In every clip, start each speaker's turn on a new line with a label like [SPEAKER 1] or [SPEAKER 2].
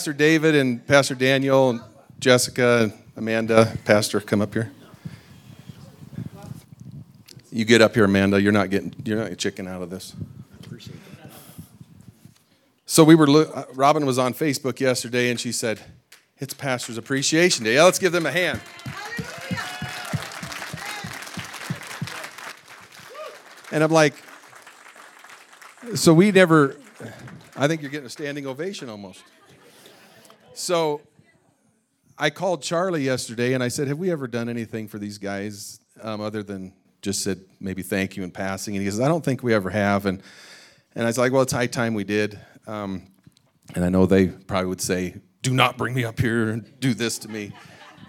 [SPEAKER 1] Pastor David and Pastor Daniel and Jessica and Amanda, Pastor, come up here. You get up here, Amanda. You're not getting. You're not a chicken out of this. So we were. Uh, Robin was on Facebook yesterday, and she said, "It's Pastor's Appreciation Day. Yeah, let's give them a hand." And I'm like, so we never. I think you're getting a standing ovation almost. So I called Charlie yesterday and I said, Have we ever done anything for these guys um, other than just said maybe thank you in passing? And he goes, I don't think we ever have. And, and I was like, Well, it's high time we did. Um, and I know they probably would say, Do not bring me up here and do this to me.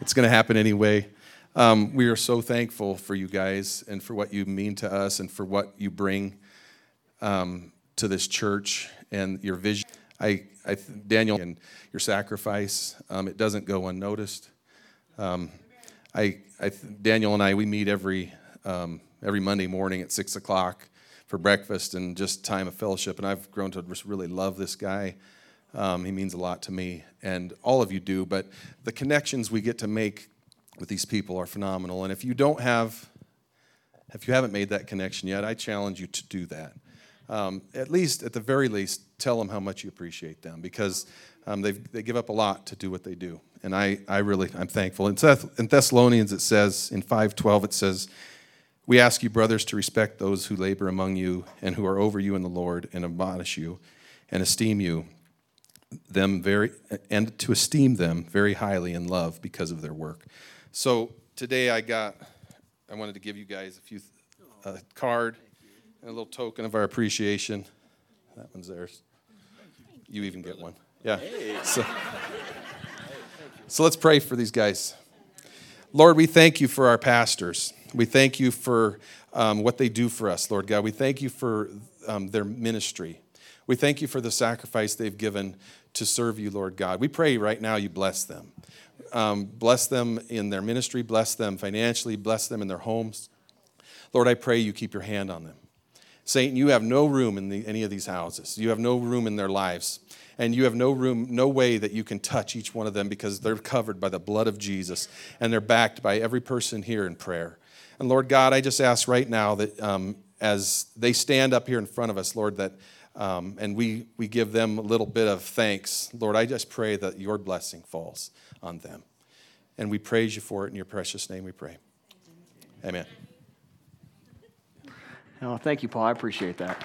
[SPEAKER 1] It's going to happen anyway. Um, we are so thankful for you guys and for what you mean to us and for what you bring um, to this church and your vision. I, I Daniel, and your sacrifice, um, it doesn't go unnoticed. Um, I, I, Daniel and I, we meet every, um, every Monday morning at 6 o'clock for breakfast and just time of fellowship. And I've grown to really love this guy. Um, he means a lot to me, and all of you do. But the connections we get to make with these people are phenomenal. And if you don't have, if you haven't made that connection yet, I challenge you to do that um, at least, at the very least, tell them how much you appreciate them because um, they give up a lot to do what they do. And I, I really, I'm thankful. In, Thess- in Thessalonians, it says, in 5.12, it says, we ask you, brothers, to respect those who labor among you and who are over you in the Lord and admonish you and esteem you them very and to esteem them very highly in love because of their work. So today I got I wanted to give you guys a few a card and a little token of our appreciation. That one's theirs. You even get one. Yeah. So, so let's pray for these guys. Lord, we thank you for our pastors. We thank you for um, what they do for us, Lord God. We thank you for um, their ministry. We thank you for the sacrifice they've given to serve you, Lord God. We pray right now you bless them. Um, bless them in their ministry, bless them financially, bless them in their homes. Lord, I pray you keep your hand on them. Satan, you have no room in the, any of these houses. You have no room in their lives. And you have no room, no way that you can touch each one of them because they're covered by the blood of Jesus and they're backed by every person here in prayer. And Lord God, I just ask right now that um, as they stand up here in front of us, Lord, that um, and we, we give them a little bit of thanks. Lord, I just pray that your blessing falls on them. And we praise you for it in your precious name we pray. Amen.
[SPEAKER 2] Oh, thank you, Paul. I appreciate that.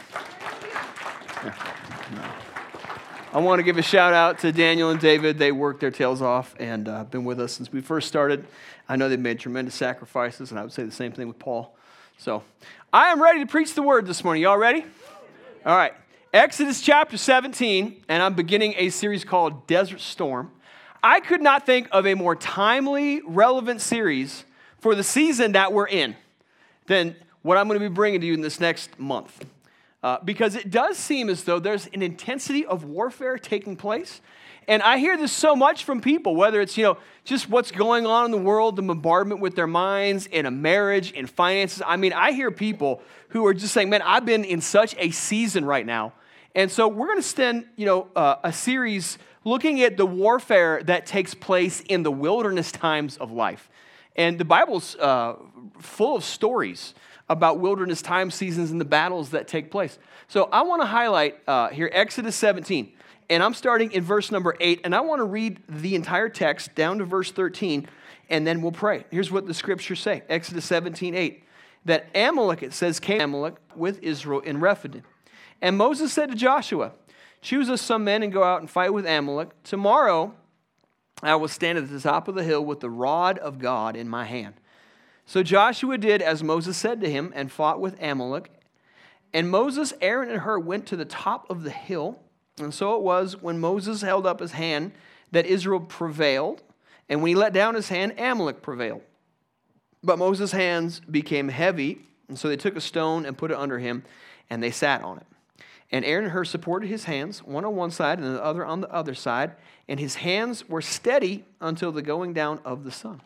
[SPEAKER 2] I want to give a shout out to Daniel and David. They worked their tails off and uh, been with us since we first started. I know they've made tremendous sacrifices, and I would say the same thing with Paul. So I am ready to preach the word this morning. Y'all ready? All right. Exodus chapter 17, and I'm beginning a series called Desert Storm. I could not think of a more timely, relevant series for the season that we're in than what I'm going to be bringing to you in this next month. Uh, because it does seem as though there's an intensity of warfare taking place. And I hear this so much from people, whether it's, you know, just what's going on in the world, the bombardment with their minds, in a marriage, in finances. I mean, I hear people who are just saying, man, I've been in such a season right now. And so we're going to spend, you know, uh, a series looking at the warfare that takes place in the wilderness times of life. And the Bible's uh, full of stories about wilderness time seasons and the battles that take place. So I want to highlight uh, here Exodus 17. And I'm starting in verse number 8, and I want to read the entire text down to verse 13, and then we'll pray. Here's what the scriptures say Exodus 17, 8. That Amalek, it says, came Amalek with Israel in Rephidim. And Moses said to Joshua, Choose us some men and go out and fight with Amalek. Tomorrow I will stand at the top of the hill with the rod of God in my hand. So Joshua did as Moses said to him and fought with Amalek. And Moses, Aaron, and Hur went to the top of the hill. And so it was when Moses held up his hand that Israel prevailed. And when he let down his hand, Amalek prevailed. But Moses' hands became heavy. And so they took a stone and put it under him, and they sat on it. And Aaron and Hur supported his hands, one on one side and the other on the other side. And his hands were steady until the going down of the sun.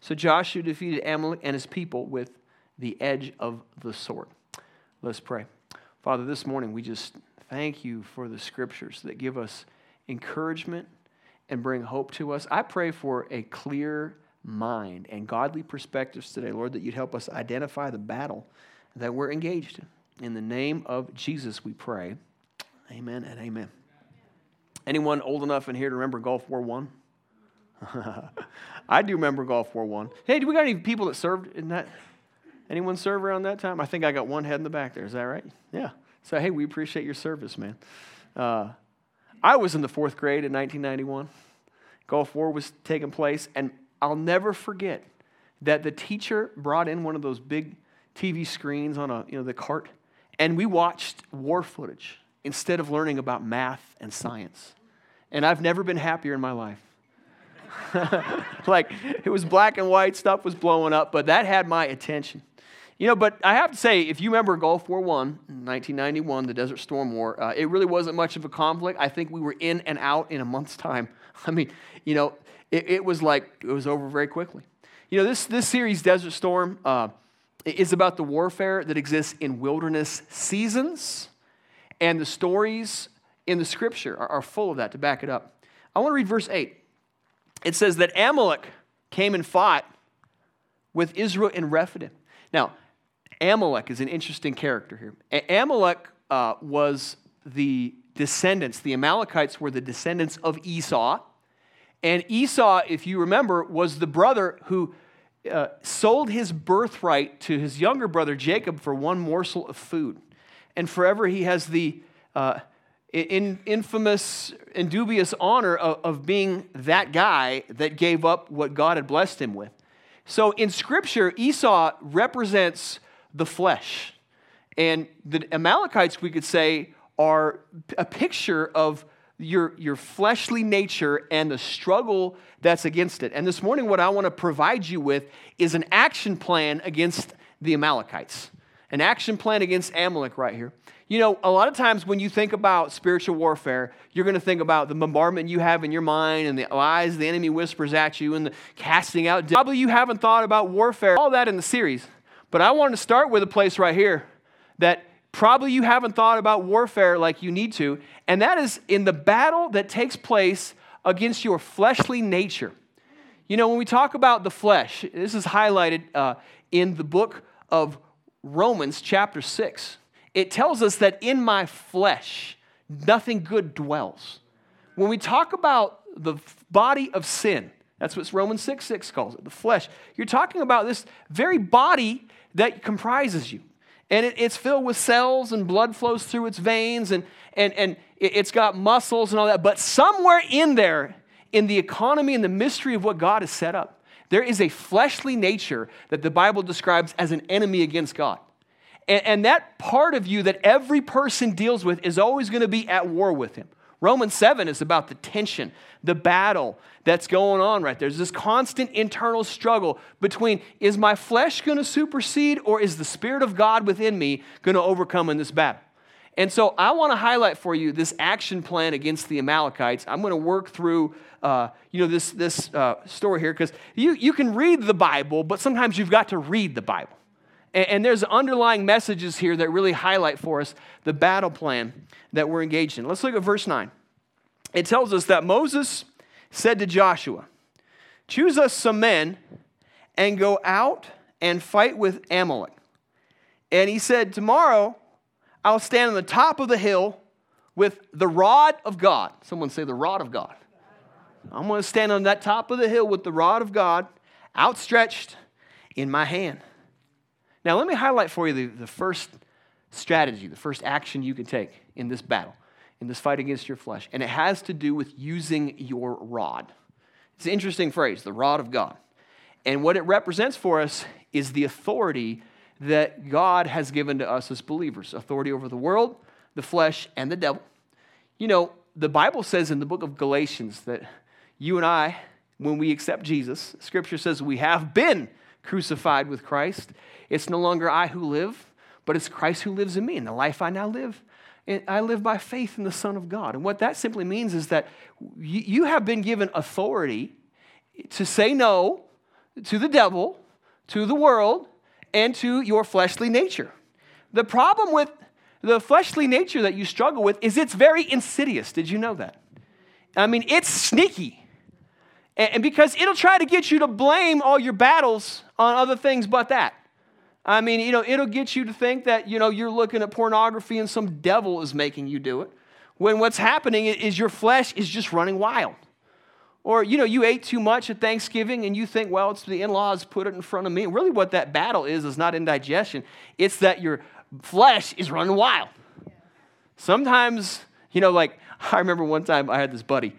[SPEAKER 2] So Joshua defeated Amalek and his people with the edge of the sword. Let's pray. Father, this morning we just thank you for the scriptures that give us encouragement and bring hope to us. I pray for a clear mind and godly perspectives today, Lord, that you'd help us identify the battle that we're engaged in. In the name of Jesus, we pray. Amen and amen. Anyone old enough in here to remember Gulf War One? I do remember Gulf War One. Hey, do we got any people that served in that? Anyone serve around that time? I think I got one head in the back there. Is that right? Yeah. So hey, we appreciate your service, man. Uh, I was in the fourth grade in 1991. Gulf War was taking place, and I'll never forget that the teacher brought in one of those big TV screens on a you know the cart, and we watched war footage instead of learning about math and science. And I've never been happier in my life. like it was black and white, stuff was blowing up, but that had my attention. You know, but I have to say, if you remember Gulf War I, 1991, the Desert Storm War, uh, it really wasn't much of a conflict. I think we were in and out in a month's time. I mean, you know, it, it was like it was over very quickly. You know, this, this series, Desert Storm, uh, is about the warfare that exists in wilderness seasons, and the stories in the scripture are, are full of that to back it up. I want to read verse 8. It says that Amalek came and fought with Israel in Rephidim. Now, Amalek is an interesting character here. A- Amalek uh, was the descendants, the Amalekites were the descendants of Esau. And Esau, if you remember, was the brother who uh, sold his birthright to his younger brother Jacob for one morsel of food. And forever he has the uh, in, infamous and dubious honor of, of being that guy that gave up what God had blessed him with. So in Scripture, Esau represents the flesh. And the Amalekites, we could say, are a picture of your, your fleshly nature and the struggle that's against it. And this morning, what I want to provide you with is an action plan against the Amalekites, an action plan against Amalek right here. You know, a lot of times when you think about spiritual warfare, you're going to think about the bombardment you have in your mind and the lies the enemy whispers at you and the casting out. Probably you haven't thought about warfare, all that in the series. But I wanted to start with a place right here that probably you haven't thought about warfare like you need to, and that is in the battle that takes place against your fleshly nature. You know, when we talk about the flesh, this is highlighted uh, in the book of Romans, chapter 6. It tells us that in my flesh, nothing good dwells. When we talk about the body of sin, that's what Romans 6 6 calls it, the flesh. You're talking about this very body that comprises you. And it, it's filled with cells and blood flows through its veins and, and, and it, it's got muscles and all that. But somewhere in there, in the economy and the mystery of what God has set up, there is a fleshly nature that the Bible describes as an enemy against God. And, and that part of you that every person deals with is always going to be at war with him. Romans 7 is about the tension, the battle that's going on right there. There's this constant internal struggle between is my flesh going to supersede or is the Spirit of God within me going to overcome in this battle? And so I want to highlight for you this action plan against the Amalekites. I'm going to work through, uh, you know, this, this uh, story here because you, you can read the Bible, but sometimes you've got to read the Bible. And, and there's underlying messages here that really highlight for us the battle plan that we're engaged in. Let's look at verse 9. It tells us that Moses said to Joshua, Choose us some men and go out and fight with Amalek. And he said, Tomorrow I'll stand on the top of the hill with the rod of God. Someone say, The rod of God. I'm going to stand on that top of the hill with the rod of God outstretched in my hand. Now, let me highlight for you the, the first strategy, the first action you can take in this battle in this fight against your flesh. And it has to do with using your rod. It's an interesting phrase, the rod of God. And what it represents for us is the authority that God has given to us as believers authority over the world, the flesh, and the devil. You know, the Bible says in the book of Galatians that you and I, when we accept Jesus, Scripture says we have been crucified with Christ. It's no longer I who live, but it's Christ who lives in me. And the life I now live, I live by faith in the Son of God. And what that simply means is that you have been given authority to say no to the devil, to the world, and to your fleshly nature. The problem with the fleshly nature that you struggle with is it's very insidious. Did you know that? I mean, it's sneaky. And because it'll try to get you to blame all your battles on other things but that. I mean, you know, it'll get you to think that, you know, you're looking at pornography and some devil is making you do it. When what's happening is your flesh is just running wild. Or, you know, you ate too much at Thanksgiving and you think, well, it's the in laws put it in front of me. Really, what that battle is, is not indigestion, it's that your flesh is running wild. Sometimes, you know, like I remember one time I had this buddy.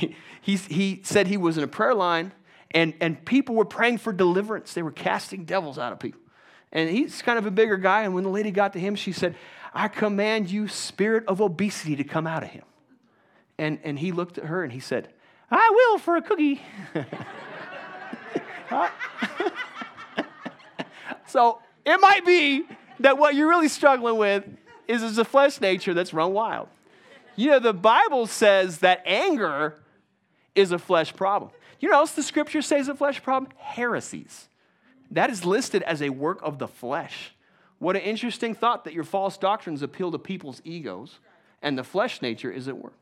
[SPEAKER 2] he, he said he was in a prayer line and, and people were praying for deliverance. They were casting devils out of people. And he's kind of a bigger guy. And when the lady got to him, she said, I command you, spirit of obesity, to come out of him. And, and he looked at her and he said, I will for a cookie. so it might be that what you're really struggling with is, is a flesh nature that's run wild. You know, the Bible says that anger is a flesh problem. You know what else the scripture says a flesh problem? Heresies. That is listed as a work of the flesh. What an interesting thought that your false doctrines appeal to people's egos and the flesh nature is at work.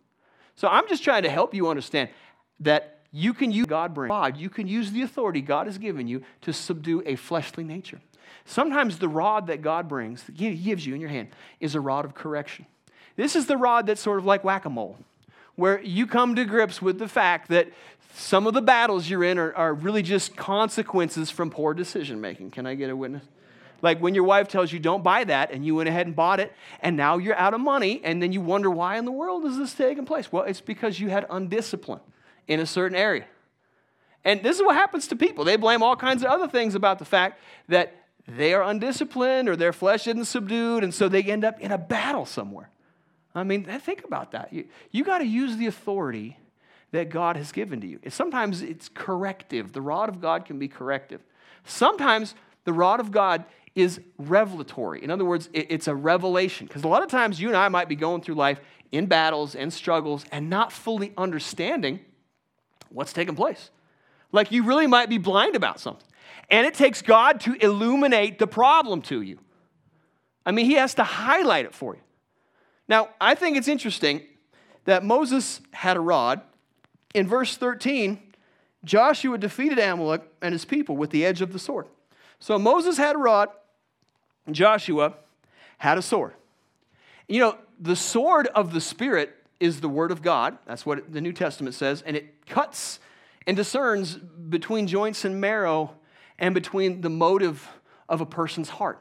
[SPEAKER 2] So I'm just trying to help you understand that you can use God bring God, you can use the authority God has given you to subdue a fleshly nature. Sometimes the rod that God brings, that He gives you in your hand, is a rod of correction. This is the rod that's sort of like whack a mole, where you come to grips with the fact that some of the battles you're in are, are really just consequences from poor decision making. Can I get a witness? Like when your wife tells you don't buy that and you went ahead and bought it and now you're out of money and then you wonder why in the world is this taking place? Well, it's because you had undiscipline in a certain area. And this is what happens to people. They blame all kinds of other things about the fact that they are undisciplined or their flesh isn't subdued, and so they end up in a battle somewhere. I mean, think about that. You, you got to use the authority that God has given to you. sometimes it's corrective. The rod of God can be corrective. Sometimes the rod of God is revelatory. In other words, it's a revelation. Because a lot of times you and I might be going through life in battles and struggles and not fully understanding what's taking place. Like you really might be blind about something. And it takes God to illuminate the problem to you. I mean, He has to highlight it for you. Now, I think it's interesting that Moses had a rod. In verse 13, Joshua defeated Amalek and his people with the edge of the sword. So Moses had a rod, Joshua had a sword. You know, the sword of the Spirit is the Word of God. That's what the New Testament says. And it cuts and discerns between joints and marrow and between the motive of a person's heart.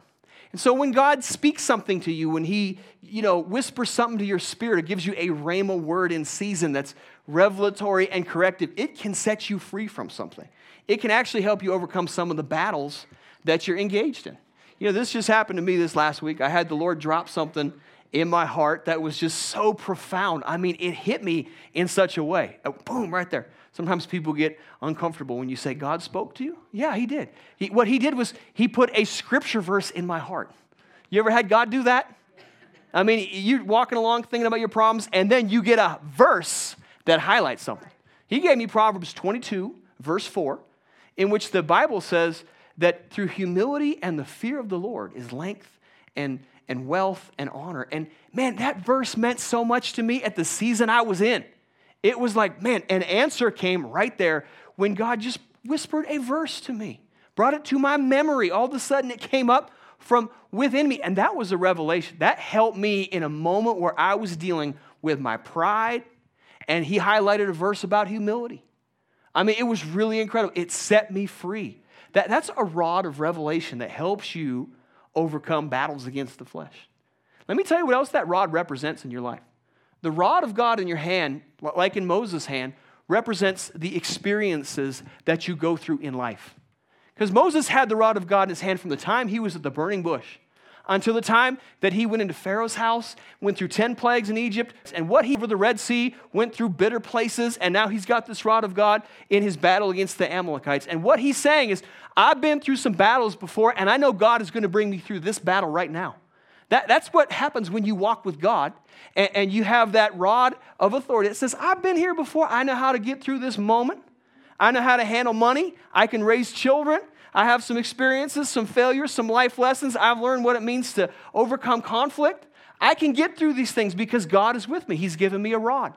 [SPEAKER 2] And so when God speaks something to you, when He, you know, whispers something to your spirit, it gives you a rhema word in season that's revelatory and corrective, it can set you free from something. It can actually help you overcome some of the battles that you're engaged in. You know, this just happened to me this last week. I had the Lord drop something in my heart that was just so profound. I mean, it hit me in such a way. Oh, boom, right there. Sometimes people get uncomfortable when you say, God spoke to you? Yeah, He did. He, what He did was He put a scripture verse in my heart. You ever had God do that? I mean, you're walking along thinking about your problems, and then you get a verse that highlights something. He gave me Proverbs 22, verse 4, in which the Bible says that through humility and the fear of the Lord is length and and wealth and honor. And man, that verse meant so much to me at the season I was in. It was like, man, an answer came right there when God just whispered a verse to me, brought it to my memory. All of a sudden, it came up from within me. And that was a revelation. That helped me in a moment where I was dealing with my pride. And he highlighted a verse about humility. I mean, it was really incredible. It set me free. That, that's a rod of revelation that helps you overcome battles against the flesh. Let me tell you what else that rod represents in your life. The rod of God in your hand, like in Moses' hand, represents the experiences that you go through in life. Because Moses had the rod of God in his hand from the time he was at the burning bush until the time that he went into Pharaoh's house, went through 10 plagues in Egypt, and what he over the Red Sea, went through bitter places, and now he's got this rod of God in his battle against the Amalekites. And what he's saying is, I've been through some battles before, and I know God is going to bring me through this battle right now. That, that's what happens when you walk with God and, and you have that rod of authority. It says, I've been here before. I know how to get through this moment. I know how to handle money. I can raise children. I have some experiences, some failures, some life lessons. I've learned what it means to overcome conflict. I can get through these things because God is with me. He's given me a rod.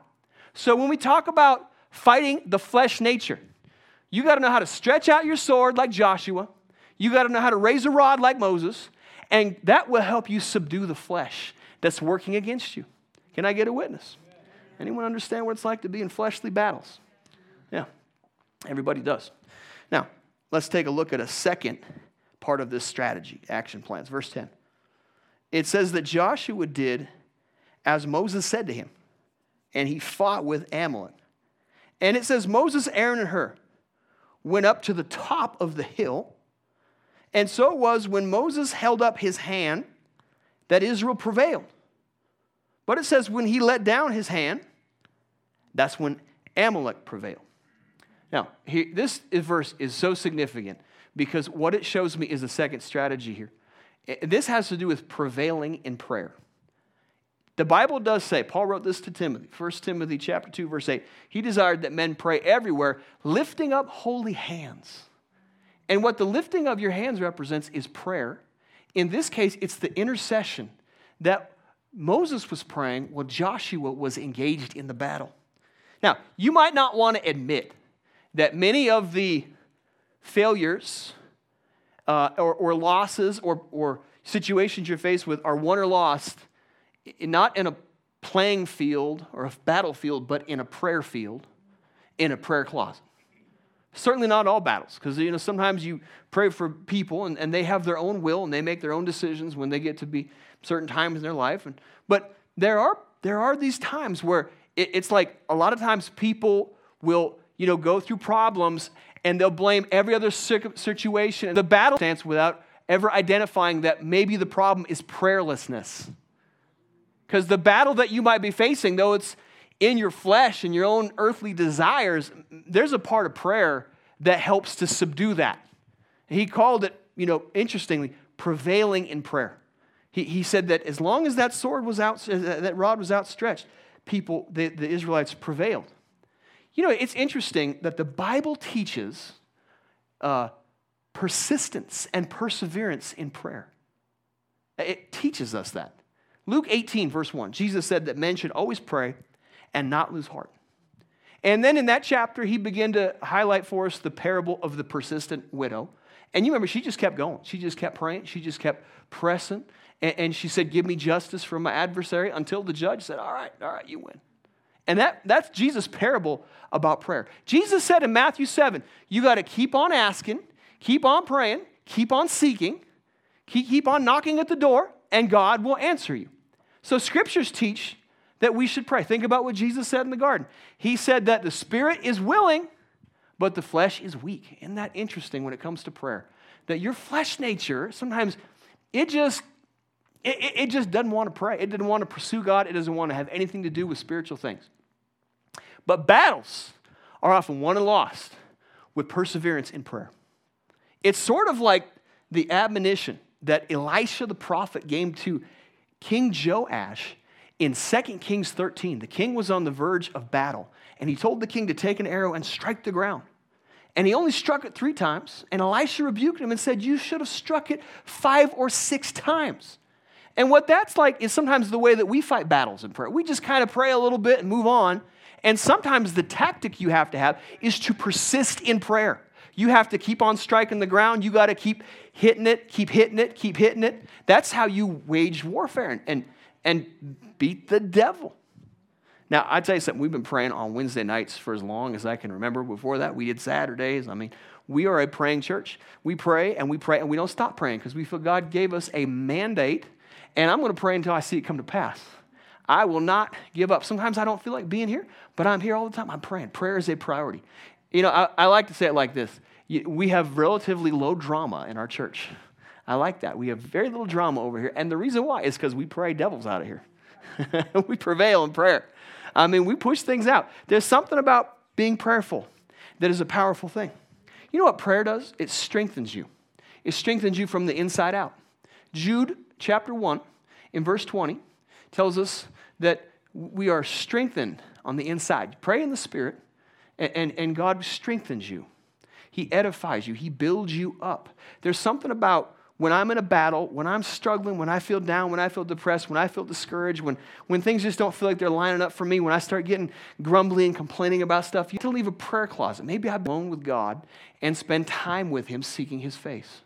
[SPEAKER 2] So when we talk about fighting the flesh nature, You got to know how to stretch out your sword like Joshua. You got to know how to raise a rod like Moses. And that will help you subdue the flesh that's working against you. Can I get a witness? Anyone understand what it's like to be in fleshly battles? Yeah, everybody does. Now, let's take a look at a second part of this strategy, action plans. Verse 10. It says that Joshua did as Moses said to him, and he fought with Amalek. And it says Moses, Aaron, and Hur went up to the top of the hill. And so it was when Moses held up his hand that Israel prevailed. But it says when he let down his hand, that's when Amalek prevailed. Now, this verse is so significant because what it shows me is a second strategy here. This has to do with prevailing in prayer. The Bible does say, Paul wrote this to Timothy, 1 Timothy chapter 2, verse 8. He desired that men pray everywhere, lifting up holy hands. And what the lifting of your hands represents is prayer. In this case, it's the intercession that Moses was praying while Joshua was engaged in the battle. Now, you might not want to admit that many of the failures uh, or, or, losses or, or situations you're faced with are won or lost, not in a playing field or a battlefield, but in a prayer field, in a prayer closet. Certainly not all battles, because you know sometimes you pray for people and, and they have their own will and they make their own decisions when they get to be certain times in their life. And, but there are there are these times where it, it's like a lot of times people will you know go through problems and they'll blame every other situation, and the battle stance, without ever identifying that maybe the problem is prayerlessness. Because the battle that you might be facing, though it's in your flesh and your own earthly desires, there's a part of prayer that helps to subdue that. He called it, you know, interestingly, prevailing in prayer. He, he said that as long as that sword was out, that rod was outstretched, people, the, the Israelites prevailed. You know, it's interesting that the Bible teaches uh, persistence and perseverance in prayer. It teaches us that. Luke 18, verse 1, Jesus said that men should always pray and not lose heart. And then in that chapter, he began to highlight for us the parable of the persistent widow. And you remember, she just kept going. She just kept praying. She just kept pressing. And, she said, Give me justice from my adversary until the judge said, All right, all right, you win. And that, that's Jesus' parable about prayer. Jesus said in Matthew 7, you got to keep on asking, keep on praying, keep on seeking, keep, keep on knocking at the door, and God will answer you. So scriptures teach that we should pray. Think about what Jesus said in the garden. He said that the spirit is willing, but the flesh is weak. Isn't that interesting when it comes to prayer? That your flesh nature, sometimes it just it, it, just doesn't want to pray. It doesn't want to pursue God. It doesn't want to have anything to do with spiritual things. But battles are often won and lost with perseverance in prayer. It's sort of like the admonition that Elisha the prophet gave to King Joash in 2 Kings 13. The king was on the verge of battle, and he told the king to take an arrow and strike the ground. And he only struck it three times, and Elisha rebuked him and said, You should have struck it five or six times. And what that's like is sometimes the way that we fight battles in prayer. We just kind of pray a little bit and move on. And sometimes the tactic you have to have is to persist in prayer. You have to keep on striking the ground. You got to keep hitting it, keep hitting it, keep hitting it. That's how you wage warfare and, and, and beat the devil. Now, I tell you something, we've been praying on Wednesday nights for as long as I can remember. Before that, we did Saturdays. I mean, we are a praying church. We pray and we pray and we don't stop praying because we feel God gave us a mandate, and I'm going to pray until I see it come to pass. I will not give up. Sometimes I don't feel like being here, but I'm here all the time. I'm praying. Prayer is a priority. You know, I, I like to say it like this we have relatively low drama in our church. I like that. We have very little drama over here. And the reason why is because we pray devils out of here. we prevail in prayer. I mean, we push things out. There's something about being prayerful that is a powerful thing. You know what prayer does? It strengthens you, it strengthens you from the inside out. Jude chapter 1, in verse 20, tells us that we are strengthened on the inside. Pray in the Spirit, and, and, and God strengthens you. He edifies you, He builds you up. There's something about when I'm in a battle, when I'm struggling, when I feel down, when I feel depressed, when I feel discouraged, when, when things just don't feel like they're lining up for me, when I start getting grumbly and complaining about stuff, you have to leave a prayer closet. Maybe I've been alone with God and spend time with Him seeking His face.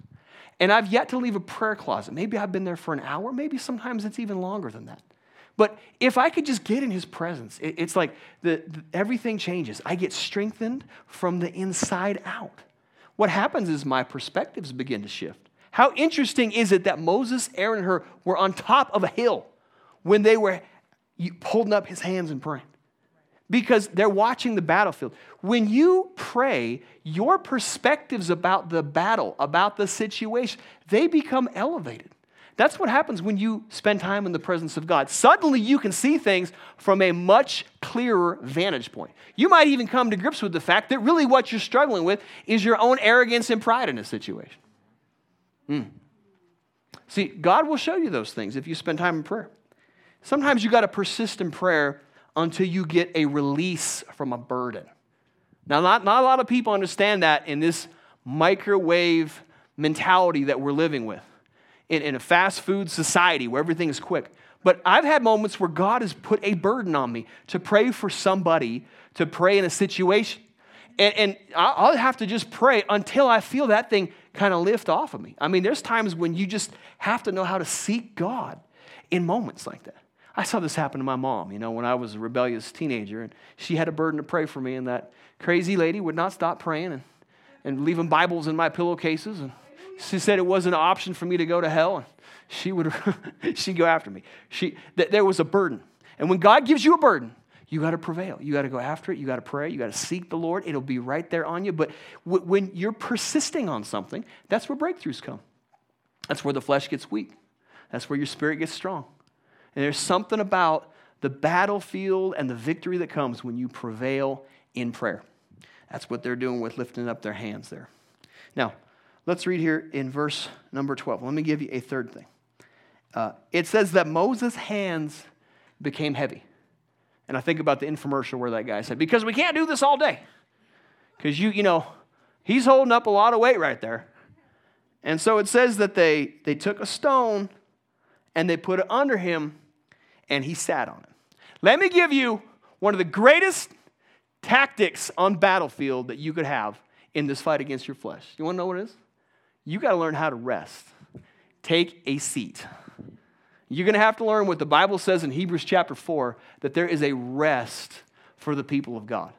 [SPEAKER 2] And I've yet to leave a prayer closet. Maybe I've been there for an hour, maybe sometimes it's even longer than that. But if I could just get in his presence, it, it's like the, the, everything changes. I get strengthened from the inside out. What happens is my perspectives begin to shift. How interesting is it that Moses, Aaron, and Hur were on top of a hill when they were holding up his hands and praying? because they're watching the battlefield. When you pray, your perspectives about the battle, about the situation, they become elevated. That's what happens when you spend time in the presence of God. Suddenly, you can see things from a much clearer vantage point. You might even come to grips with the fact that really what you're struggling with is your own arrogance and pride in a situation. Mm. See, God will show you those things if you spend time in prayer. Sometimes you got to persist in prayer until you get a release from a burden. Now, not, not a lot of people understand that in this microwave mentality that we're living with, in, in a fast food society where everything is quick. But I've had moments where God has put a burden on me to pray for somebody, to pray in a situation. And, and I'll have to just pray until I feel that thing kind of lift off of me. I mean, there's times when you just have to know how to seek God in moments like that. I saw this happen to my mom, you know, when I was a rebellious teenager, and she had a burden to pray for me, and that crazy lady would not stop praying and, and leaving Bibles in my pillowcases. And she said it wasn't an option for me to go to hell, and she would she'd go after me. She, th- there was a burden. And when God gives you a burden, you got to prevail. You got to go after it. You got to pray. You got to seek the Lord. It'll be right there on you. But w- when you're persisting on something, that's where breakthroughs come. That's where the flesh gets weak. That's where your spirit gets strong. And there's something about the battlefield and the victory that comes when you prevail in prayer. That's what they're doing with lifting up their hands there. Now, let's read here in verse number 12. Let me give you a third thing. Uh, it says that Moses' hands became heavy. And I think about the infomercial where that guy said, because we can't do this all day. Because you, you know, he's holding up a lot of weight right there. And so it says that they, they took a stone and they put it under him, and he sat on it. Let me give you one of the greatest tactics on battlefield that you could have in this fight against your flesh. You want to know what it is? You got to learn how to rest. Take a seat. You're going to have to learn what the Bible says in Hebrews chapter 4 that there is a rest for the people of God.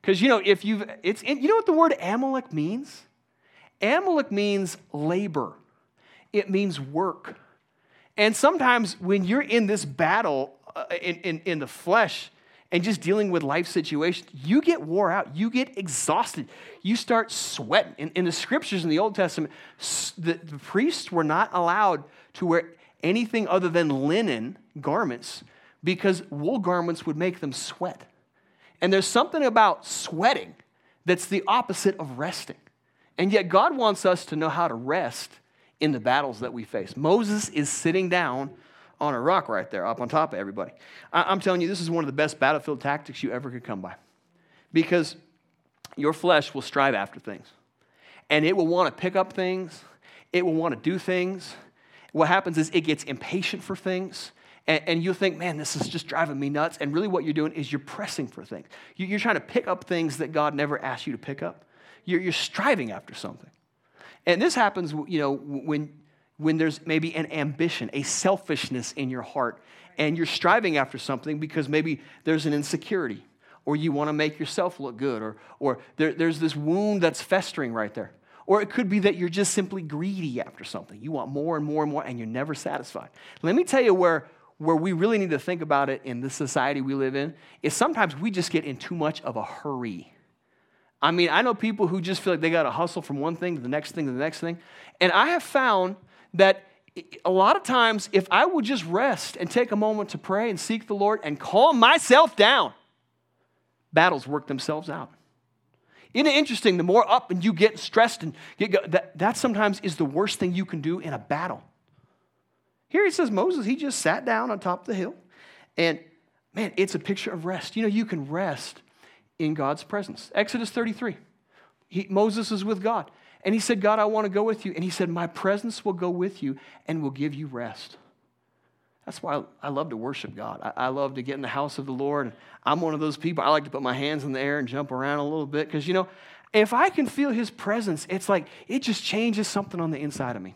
[SPEAKER 2] Because you know, if you've, it's, you know what the word Amalek means? Amalek means labor, it means work. And sometimes when you're in this battle uh, in, in, in the flesh and just dealing with life situations, you get wore out. You get exhausted. You start sweating. In, in the scriptures in the Old Testament, the, the priests were not allowed to wear anything other than linen garments because wool garments would make them sweat. And there's something about sweating that's the opposite of resting. And yet, God wants us to know how to rest in the battles that we face. Moses is sitting down on a rock right there, up on top of everybody. I- am telling you, this is one of the best battlefield tactics you ever could come by. Because your flesh will strive after things, and it will want to pick up things, it will want to do things. What happens is it gets impatient for things. And, and you think, man, this is just driving me nuts. And really, what you're doing is you're pressing for things. You're trying to pick up things that God never asked you to pick up. You're, you're striving after something. And this happens, you know, when, when there's maybe an ambition, a selfishness in your heart, and you're striving after something because maybe there's an insecurity, or you want to make yourself look good, or, or there, there's this wound that's festering right there. Or it could be that you're just simply greedy after something. You want more and more and more, and you're never satisfied. Let me tell you where, where we really need to think about it in this society we live in is sometimes we just get in too much of a hurry. I mean, I know people who just feel like they got to hustle from one thing to the next thing to the next thing. And I have found that a lot of times, if I would just rest and take a moment to pray and seek the Lord and calm myself down, battles work themselves out. Isn't it interesting? The more up and you get stressed and get go, that, that sometimes is the worst thing you can do in a battle. Here he says Moses, he just sat down on top of the hill. And man, it's a picture of rest. You know, you can rest in God's presence. Exodus 33. He, Moses is with God. And he said, God, I want to go with you. And he said, My presence will go with you and will give you rest. That's why I, love to worship God. I, love to get in the house of the Lord. I'm one of those people. I like to put my hands in the air and jump around a little bit because, you know, if I can feel his presence, it's like it just changes something on the inside of me.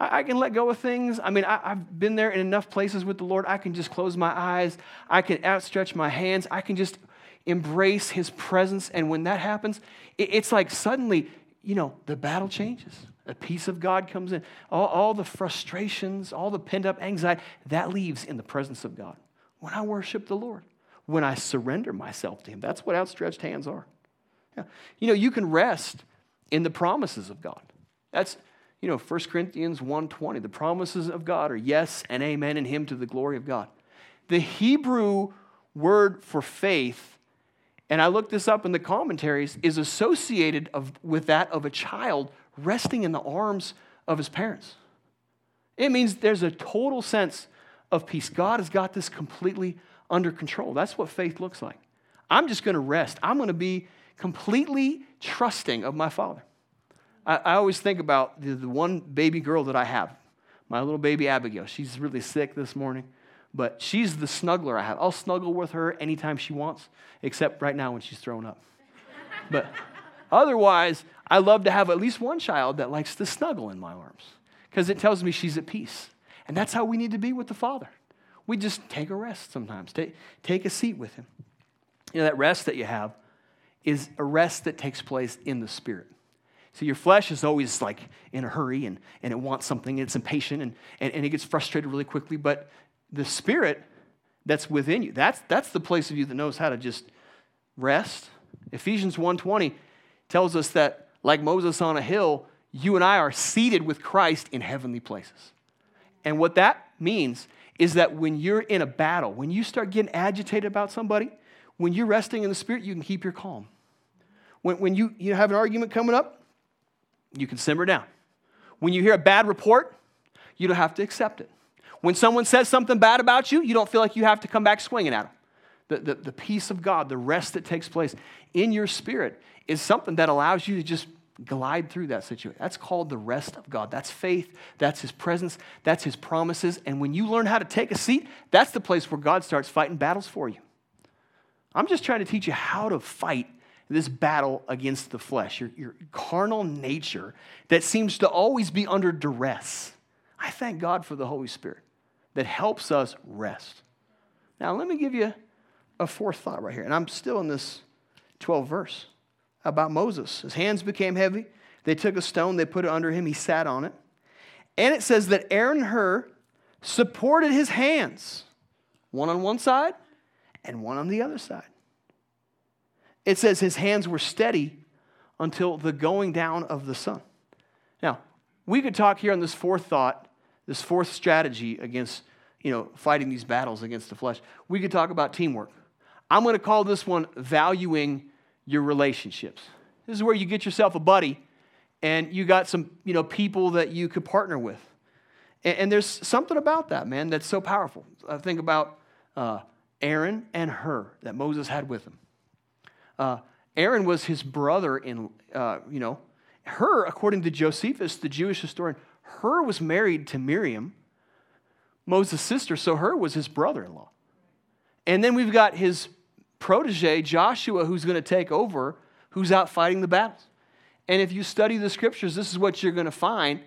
[SPEAKER 2] I, can let go of things. I mean, I, I've been there in enough places with the Lord. I can just close my eyes, I can outstretch my hands, I can just embrace his presence. And when that happens, it, it's like suddenly, you know, the battle changes. The peace of God comes in. All, all the frustrations, all the pent up anxiety, that leaves in the presence of God. When I worship the Lord, when I surrender myself to Him, that's what outstretched hands are. Yeah. You know, you can rest in the promises of God. That's, you know, 1 Corinthians 1.20. The promises of God are yes and amen in Him to the glory of God. The Hebrew word for faith, and I looked this up in the commentaries, is associated of, with that of a child resting in the arms of his parents. It means there's a total sense of peace. God has got this completely under control. That's what faith looks like. I'm just going to rest. I'm going to be completely trusting of my Father. I, I always think about the, the one baby girl that I have, my little baby Abigail. She's really sick this morning, but she's the snuggler I have. I'll snuggle with her anytime she wants, except right now when she's thrown up. But otherwise, I love to have at least one child that likes to snuggle in my arms because it tells me she's at peace. And that's how we need to be with the Father. We just take a rest sometimes, take, take a seat with Him. You know, that rest that you have is a rest that takes place in the Spirit. So your flesh is always like in a hurry and, and it wants something, and it's impatient and, and, and it gets frustrated really quickly. But the Spirit that's within you, that's, that's the place of you that knows how to just rest. Ephesians 1.20 tells us that like Moses on a hill, you and I are seated with Christ in heavenly places. And what that means is that when you're in a battle, when you start getting agitated about somebody, when you're resting in the Spirit, you can keep your calm. When, when you, you have an argument coming up, you can simmer down. When you hear a bad report, you don't have to accept it. When someone says something bad about you, you don't feel like you have to come back swinging at them. The, the, the peace of God, the rest that takes place in your spirit is something that allows you to just glide through that situation. That's called the rest of God. That's faith, that's His presence, that's His promises. And when you learn how to take a seat, that's the place where God starts fighting battles for you. I'm just trying to teach you how to fight this battle against the flesh, your, your carnal nature that seems to always be under duress. I thank God for the Holy Spirit that helps us rest. Now, let me give you a fourth thought right here, and I'm still in this 12 verse about Moses. His hands became heavy. They took a stone, they put it under him, he sat on it. And it says that Aaron Hur supported his hands, one on one side and one on the other side. It says his hands were steady until the going down of the sun. Now, we could talk here on this fourth thought, this fourth strategy against, you know, fighting these battles against the flesh. We could talk about teamwork. I'm going to call this one valuing your relationships. This is where you get yourself a buddy and you got some, you know, people that you could partner with. And, and there's something about that, man, that's so powerful. I think about uh, Aaron and Hur that Moses had with him. Uh, Aaron was his brother in, uh, you know, Hur, according to Josephus, the Jewish historian, Hur was married to Miriam, Moses' sister, so Hur was his brother in law. And then we've got his protege, Joshua, who's going to take over, who's out fighting the battles. And if you study the scriptures, this is what you're going to find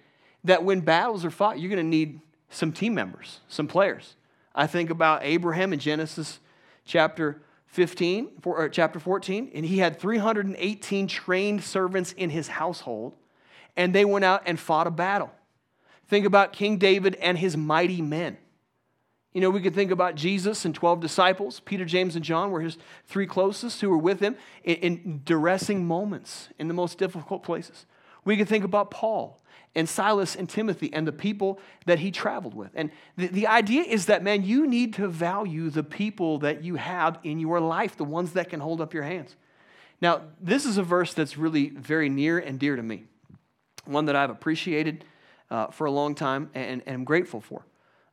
[SPEAKER 2] that when battles are fought, you're going to need some team members, some players. I think about Abraham in Genesis chapter 15, or chapter 14, and he had 318 trained servants in his household, and they went out and fought a battle. Think about King David and his mighty men. You know, we could think about Jesus and 12 disciples. Peter, James, and John were his three closest who were with him in, in duressing moments in the most difficult places. We could think about Paul and Silas and Timothy and the people that he traveled with. And the, the idea is that, man, you need to value the people that you have in your life, the ones that can hold up your hands. Now, this is a verse that's really very near and dear to me, one that I've appreciated uh, for a long time and, and am grateful for.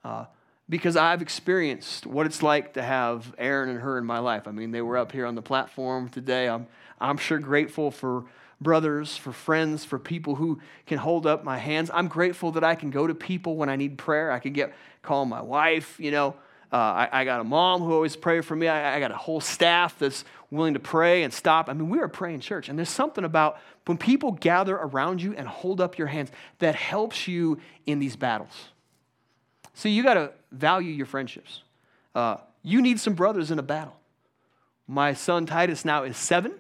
[SPEAKER 2] Uh, because I've experienced what it's like to have Aaron and Hur in my life. I mean, they were up here on the platform today. I'm, I'm sure grateful for brothers, for friends, for people who can hold up my hands. I'm grateful that I can go to people when I need prayer. I can get call my wife, you know. Uh, I, I, got a mom who always prays for me. I, I got a whole staff that's willing to pray and stop. I mean, we are praying church. And there's something about when people gather around you and hold up your hands that helps you in these battles. So you got to value your friendships. Uh, you need some brothers in a battle. My son Titus now is seven,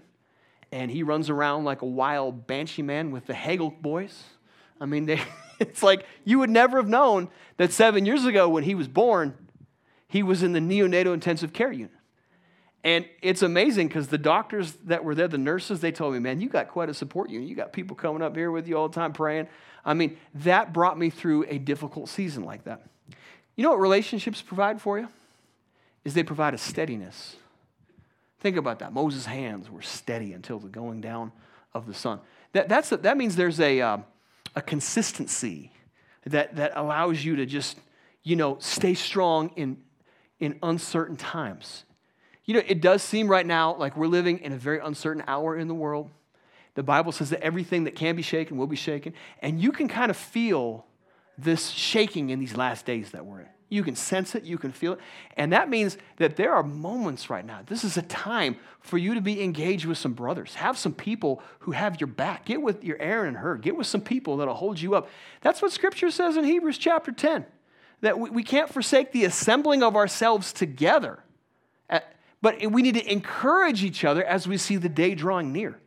[SPEAKER 2] and he runs around like a wild banshee man with the Hagel boys. I mean, they, it's like you would never have known that seven years ago when he was born, he was in the neonatal intensive care unit. And it's amazing because the doctors that were there, the nurses, they told me, man, you got quite a support unit. You got people coming up here with you all the time praying. I mean, that brought me through a difficult season like that. You know what relationships provide for you? Is they provide a steadiness. Think about that. Moses' hands were steady until the going down of the sun. That, that's a, that means there's a, uh, a consistency that, that allows you to just, you know, stay strong in, in uncertain times. You know, it does seem right now like we're living in a very uncertain hour in the world. The Bible says that everything that can be shaken will be shaken. And you can kind of feel this shaking in these last days that we're in. You can sense it, you can feel it. And that means that there are moments right now. This is a time for you to be engaged with some brothers. Have some people who have your back. Get with your Aaron and Hur. Get with some people that'll hold you up. That's what Scripture says in Hebrews chapter 10 that we, we can't forsake the assembling of ourselves together, but we need to encourage each other as we see the day drawing near.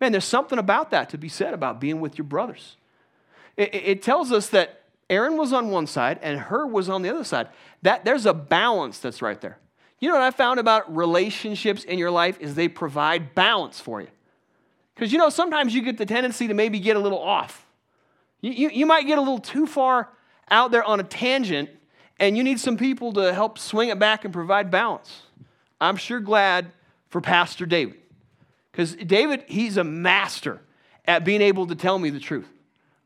[SPEAKER 2] Man, there's something about that to be said about being with your brothers. It, it tells us that Aaron was on one side and Hur was on the other side. That there's a balance that's right there. You know what I found about relationships in your life is they provide balance for you. Because you know, sometimes you get the tendency to maybe get a little off. You, you, you might get a little too far out there on a tangent, and you need some people to help swing it back and provide balance. I'm sure glad for Pastor David. Because David, he's a master at being able to tell me the truth.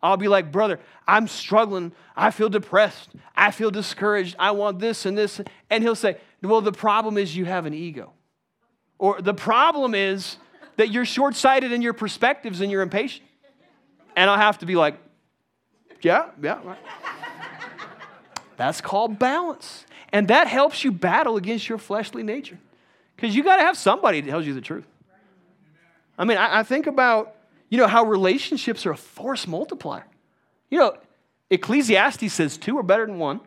[SPEAKER 2] I'll be like, brother, I'm struggling. I feel depressed. I feel discouraged. I want this and this. And he'll say, well, the problem is you have an ego. Or the problem is that you're short sighted in your perspectives and you're impatient. And I'll have to be like, yeah, yeah. Right. That's called balance. And that helps you battle against your fleshly nature. Because you got to have somebody that tells you the truth. I mean, I, I think about you know how relationships are a force multiplier. You know, Ecclesiastes says two are better than one,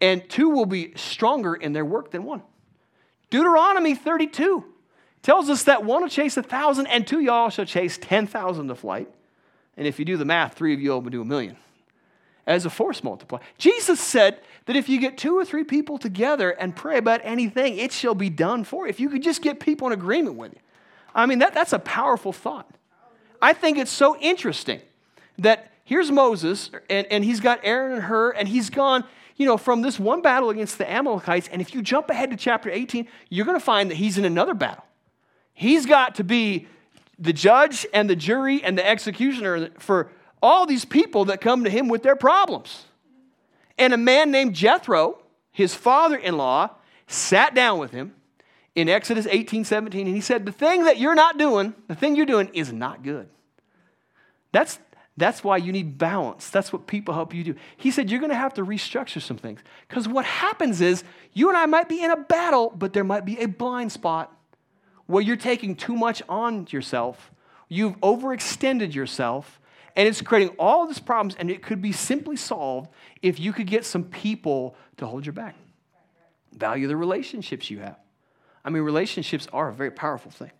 [SPEAKER 2] and two will be stronger in their work than one. Deuteronomy 32 tells us that one will chase a thousand, and two y'all shall chase 10,000 to flight. And if you do the math, three of you will do a million as a force multiplier. Jesus said that if you get two or three people together and pray about anything, it shall be done for you. If you could just get people in agreement with you. I mean, that, that's a powerful thought. I think it's so interesting that here's Moses, and, and he's got Aaron and Hur, and he's gone, you know, from this one battle against the Amalekites. And if you jump ahead to chapter 18, you're going to find that he's in another battle. He's got to be the judge and the jury and the executioner for all these people that come to him with their problems. And a man named Jethro, his father in law, sat down with him in Exodus 18 17, and he said, The thing that you're not doing, the thing you're doing is not good. That's, that's why you need balance. That's what people help you do. He said, You're going to have to restructure some things. Because what happens is, you and I might be in a battle, but there might be a blind spot where you're taking too much on yourself. You've overextended yourself, and it's creating all these problems, and it could be simply solved if you could get some people to hold your back. Value the relationships you have. I mean, relationships are a very powerful thing.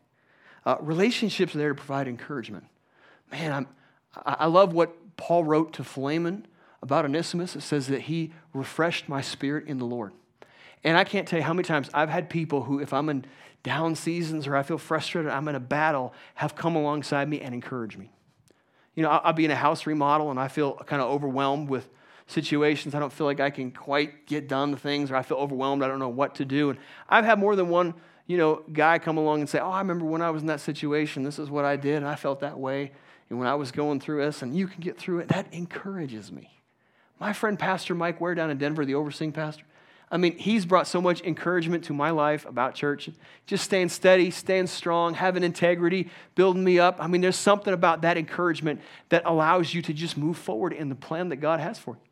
[SPEAKER 2] Uh, relationships are there to provide encouragement. Man, I'm, I love what Paul wrote to Philemon about Onesimus. It says that he refreshed my spirit in the Lord. And I can't tell you how many times I've had people who, if I'm in down seasons or I feel frustrated, I'm in a battle, have come alongside me and encouraged me. You know, I'll be in a house remodel and I feel kind of overwhelmed with situations. I don't feel like I can quite get done the things, or I feel overwhelmed. I don't know what to do. And I've had more than one, you know, guy come along and say, "Oh, I remember when I was in that situation. This is what I did, and I felt that way." And when I was going through this, and you can get through it, that encourages me. My friend Pastor Mike Ware down in Denver, the overseeing pastor, I mean, he's brought so much encouragement to my life about church. Just staying steady, staying strong, having integrity, building me up. I mean, there's something about that encouragement that allows you to just move forward in the plan that God has for you.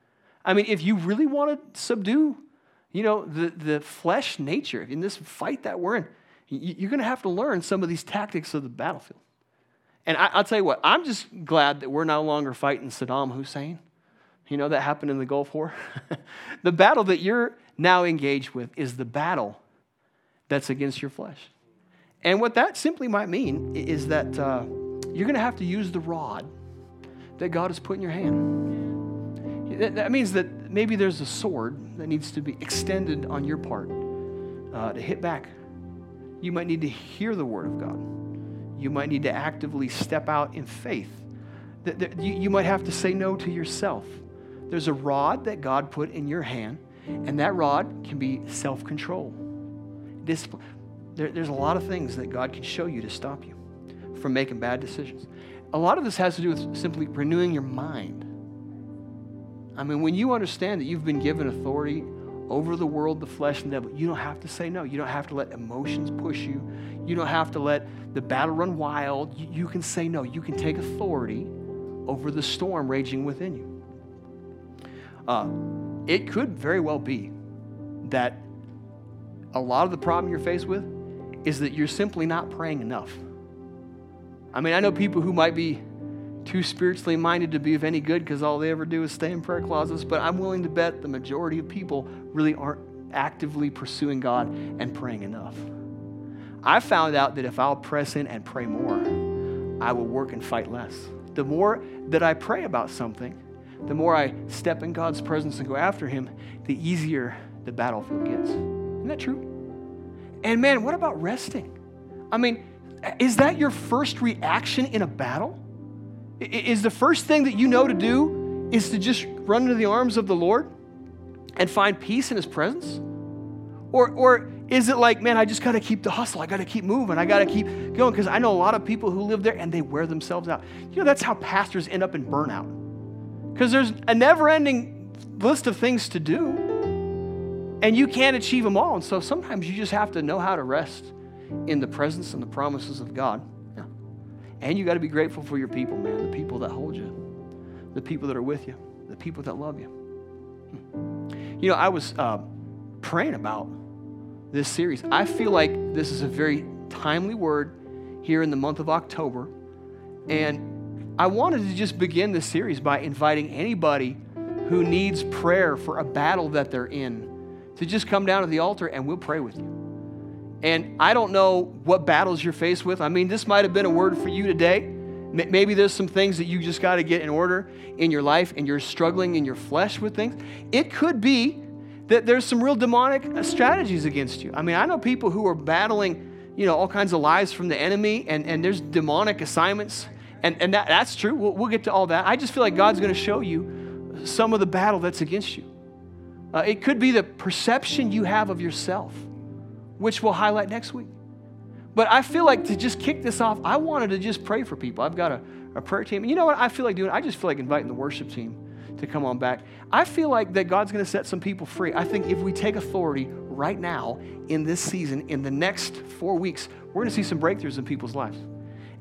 [SPEAKER 2] I mean, if you really want to subdue, you know, the, the flesh nature in this fight that we're in, you're going to have to learn some of these tactics of the battlefield. And I, will tell you what, I'm just glad that we're no longer fighting Saddam Hussein. You know, that happened in the Gulf War. the battle that you're now engaged with is the battle that's against your flesh. And what that simply might mean is that uh, you're going to have to use the rod that God has put in your hand. That means that maybe there's a sword that needs to be extended on your part uh, to hit back. You might need to hear the word of God. You might need to actively step out in faith. You might have to say no to yourself. There's a rod that God put in your hand and that rod can be self control. There, there's a lot of things that God can show you to stop you from making bad decisions. A lot of this has to do with simply renewing your mind. I mean, when you understand that you've been given authority over the world, the flesh, and the devil, you don't have to say no. You don't have to let emotions push you. You don't have to let the battle run wild. You, can say no. You can take authority over the storm raging within you. Uh, it could very well be that a lot of the problem you're faced with is that you're simply not praying enough. I mean, I know people who might be too spiritually minded to be of any good because all they ever do is stay in prayer closets, but I'm willing to bet the majority of people really aren't actively pursuing God and praying enough. I found out that if I'll press in and pray more, I will work and fight less. The more that I pray about something, the more I step in God's presence and go after Him, the easier the battlefield gets. Isn't that true? And man, what about resting? I mean, is that your first reaction in a battle? Is the first thing that you know to do is to just run into the arms of the Lord and find peace in His presence? Or, or is it like, man, I just got to keep the hustle. I got to keep moving. I got to keep going? Because I know a lot of people who live there and they wear themselves out. You know, that's how pastors end up in burnout because there's a never ending list of things to do, and you can't achieve them all. And so sometimes you just have to know how to rest in the presence and the promises of God. And you got to be grateful for your people, man, the people that hold you, the people that are with you, the people that love you. Hmm. You know, I was uh, praying about this series. I feel like this is a very timely word here in the month of October. And I wanted to just begin this series by inviting anybody who needs prayer for a battle that they're in to just come down to the altar and we'll pray with you. And I don't know what battles you're faced with. I mean, this might have been a word for you today. Maybe there's some things that you just got to get in order in your life and you're struggling in your flesh with things. It could be that there's some real demonic uh, strategies against you. I mean, I know people who are battling, you know, all kinds of lies from the enemy and, and there's demonic assignments and, and that, that's true. We'll, we'll get to all that. I just feel like God's going to show you some of the battle that's against you. Uh, it could be the perception you have of yourself, which we'll highlight next week. But I feel like to just kick this off, I wanted to just pray for people. I've got a, a prayer team. You know what I feel like doing? I just feel like inviting the worship team to come on back. I feel like that God's going to set some people free. I think if we take authority right now in this season, in the next four weeks, we're going to see some breakthroughs in people's lives.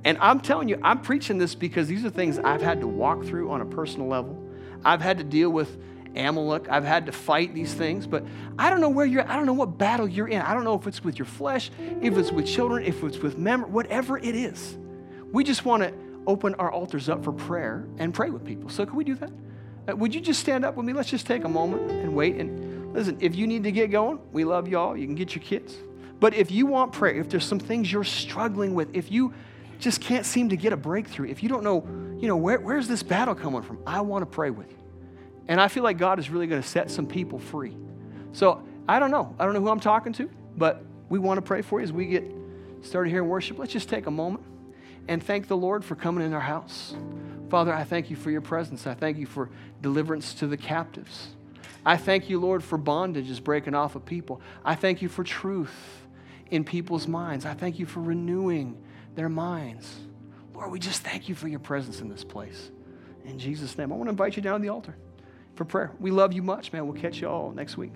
[SPEAKER 2] And I'm telling you, I'm preaching this because these are things I've had to walk through on a personal level. I've had to deal with Amalek. I've had to fight these things, but I don't know where you're I don't know what battle you're in. I don't know if it's with your flesh, if it's with children, if it's with memory, whatever it is. We just want to open our altars up for prayer and pray with people. So, can we do that? Uh, would you just stand up with me? Let's just take a moment and wait. And listen, if you need to get going, we love y'all. You can get your kids. But if you want prayer, if there's some things you're struggling with, if you just can't seem to get a breakthrough, if you don't know, you know, where, where's this battle coming from? I want to pray with you. And I feel like God is really going to set some people free. So I don't know. I don't know who I'm talking to, but we want to pray for you as we get started here in worship. Let's just take a moment and thank the Lord for coming in our house. Father, I thank you for your presence. I thank you for deliverance to the captives. I thank you, Lord, for bondages breaking off of people. I thank you for truth in people's minds. I thank you for renewing their minds. Lord, we just thank you for your presence in this place. In Jesus' name, I want to invite you down to the altar for prayer. We love you much, man. We'll catch you all next week.